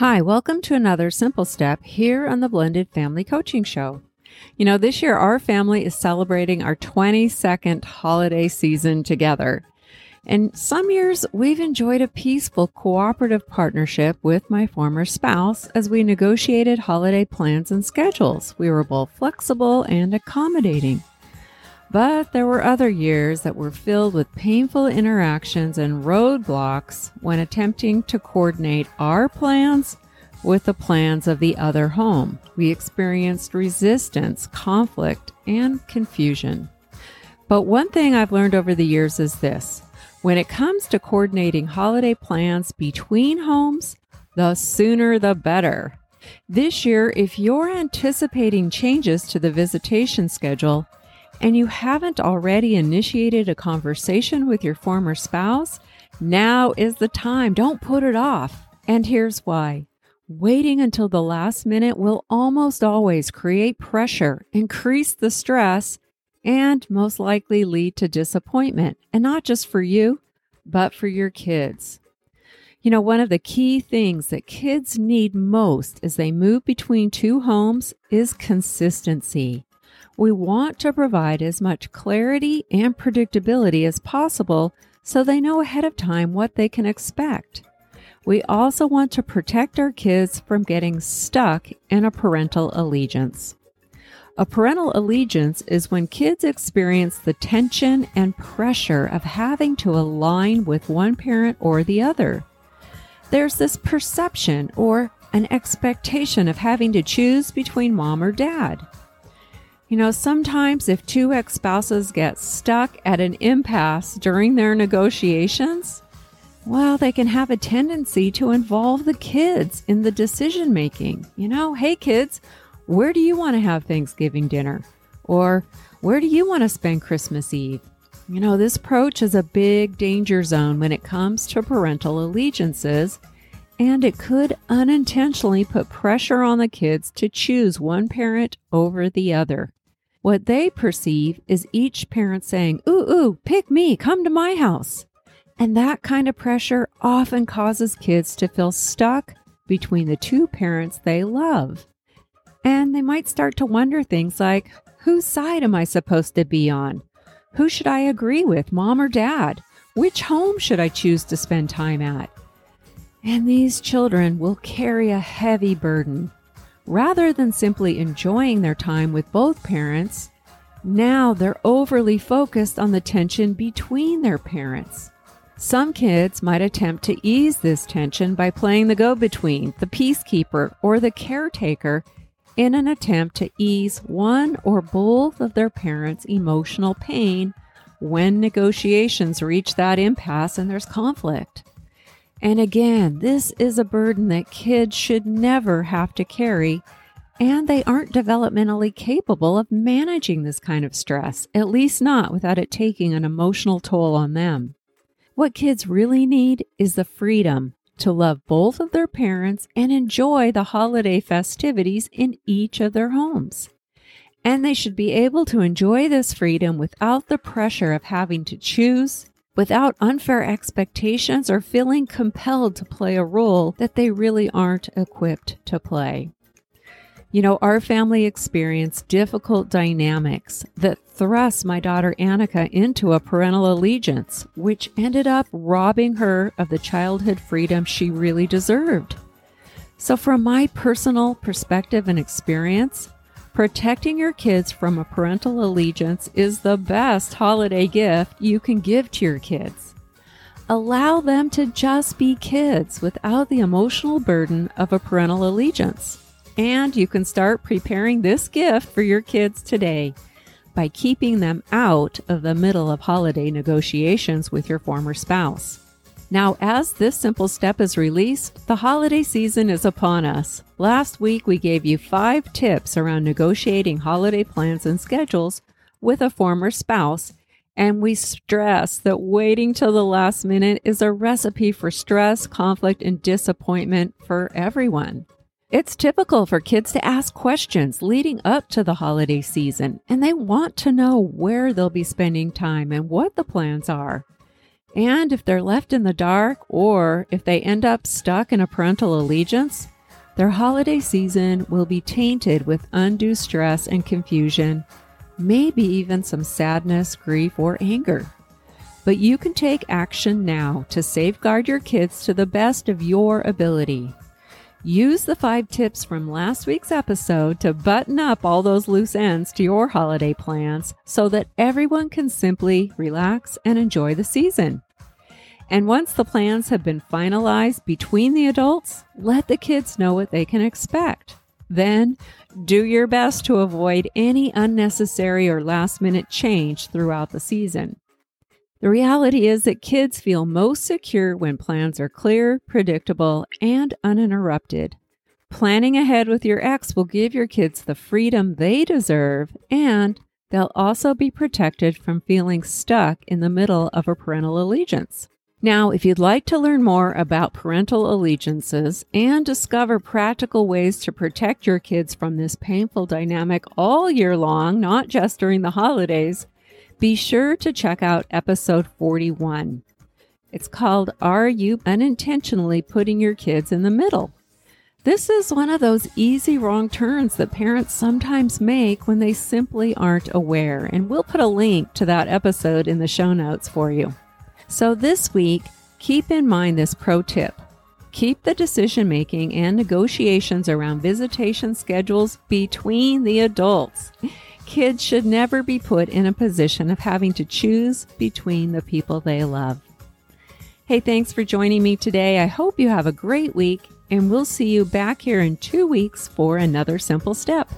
Hi, welcome to another simple step here on the Blended Family Coaching Show. You know, this year our family is celebrating our 22nd holiday season together. And some years we've enjoyed a peaceful cooperative partnership with my former spouse as we negotiated holiday plans and schedules. We were both flexible and accommodating. But there were other years that were filled with painful interactions and roadblocks when attempting to coordinate our plans with the plans of the other home. We experienced resistance, conflict, and confusion. But one thing I've learned over the years is this when it comes to coordinating holiday plans between homes, the sooner the better. This year, if you're anticipating changes to the visitation schedule, and you haven't already initiated a conversation with your former spouse, now is the time. Don't put it off. And here's why. Waiting until the last minute will almost always create pressure, increase the stress, and most likely lead to disappointment. And not just for you, but for your kids. You know, one of the key things that kids need most as they move between two homes is consistency we want to provide as much clarity and predictability as possible so they know ahead of time what they can expect. We also want to protect our kids from getting stuck in a parental allegiance. A parental allegiance is when kids experience the tension and pressure of having to align with one parent or the other. There's this perception or an expectation of having to choose between mom or dad. You know, sometimes if two ex spouses get stuck at an impasse during their negotiations, well, they can have a tendency to involve the kids in the decision making. You know, hey kids, where do you want to have Thanksgiving dinner? Or where do you want to spend Christmas Eve? You know, this approach is a big danger zone when it comes to parental allegiances, and it could unintentionally put pressure on the kids to choose one parent over the other. What they perceive is each parent saying, Ooh, ooh, pick me, come to my house. And that kind of pressure often causes kids to feel stuck between the two parents they love. And they might start to wonder things like, Whose side am I supposed to be on? Who should I agree with, mom or dad? Which home should I choose to spend time at? And these children will carry a heavy burden Rather than simply enjoying their time with both parents, now they're overly focused on the tension between their parents. Some kids might attempt to ease this tension by playing the go between, the peacekeeper, or the caretaker in an attempt to ease one or both of their parents' emotional pain when negotiations reach that impasse and there's conflict. And again, this is a burden that kids should never have to carry, and they aren't developmentally capable of managing this kind of stress, at least not without it taking an emotional toll on them. What kids really need is the freedom to love both of their parents and enjoy the holiday festivities in each of their homes. And they should be able to enjoy this freedom without the pressure of having to choose, without unfair expectations or feeling compelled to play a role that they really aren't equipped to play. You know, our family experienced difficult dynamics that thrust my daughter Annika into a parental allegiance, which ended up robbing her of the childhood freedom she really deserved. So, from my personal perspective and experience, Protecting your kids from a parental allegiance is the best holiday gift you can give to your kids. Allow them to just be kids without the emotional burden of a parental allegiance. And you can start preparing this gift for your kids today by keeping them out of the middle of holiday negotiations with your former spouse. Now, as this simple step is released, the holiday season is upon us. Last week, we gave you five tips around negotiating holiday plans and schedules with a former spouse, and we stress that waiting till the last minute is a recipe for stress, conflict, and disappointment for everyone. It's typical for kids to ask questions leading up to the holiday season, and they want to know where they'll be spending time and what the plans are. And if they're left in the dark or if they end up stuck in a parental allegiance, their holiday season will be tainted with undue stress and confusion, maybe even some sadness, grief, or anger. But you can take action now to safeguard your kids to the best of your ability. Use the five tips from last week's episode to button up all those loose ends to your holiday plans so that everyone can simply relax and enjoy the season. And once the plans have been finalized between the adults, let the kids know what they can expect. Then, do your best to avoid any unnecessary or last minute change throughout the season. The reality is that kids feel most secure when plans are clear, predictable, and uninterrupted. Planning ahead with your ex will give your kids the freedom they deserve, and they'll also be protected from feeling stuck in the middle of a parental allegiance. Now, if you'd like to learn more about parental allegiances and discover practical ways to protect your kids from this painful dynamic all year long, not just during the holidays, be sure to check out episode 41. It's called Are You Unintentionally Putting Your Kids in the Middle? This is one of those easy wrong turns that parents sometimes make when they simply aren't aware, and we'll put a link to that episode in the show notes for you. So this week, keep in mind this pro tip. Keep the decision making and negotiations around visitation schedules between the adults kids should never be put in a position of having to choose between the people they love. Hey, thanks for joining me today. I hope you have a great week, and we'll see you back here in two weeks for another simple step.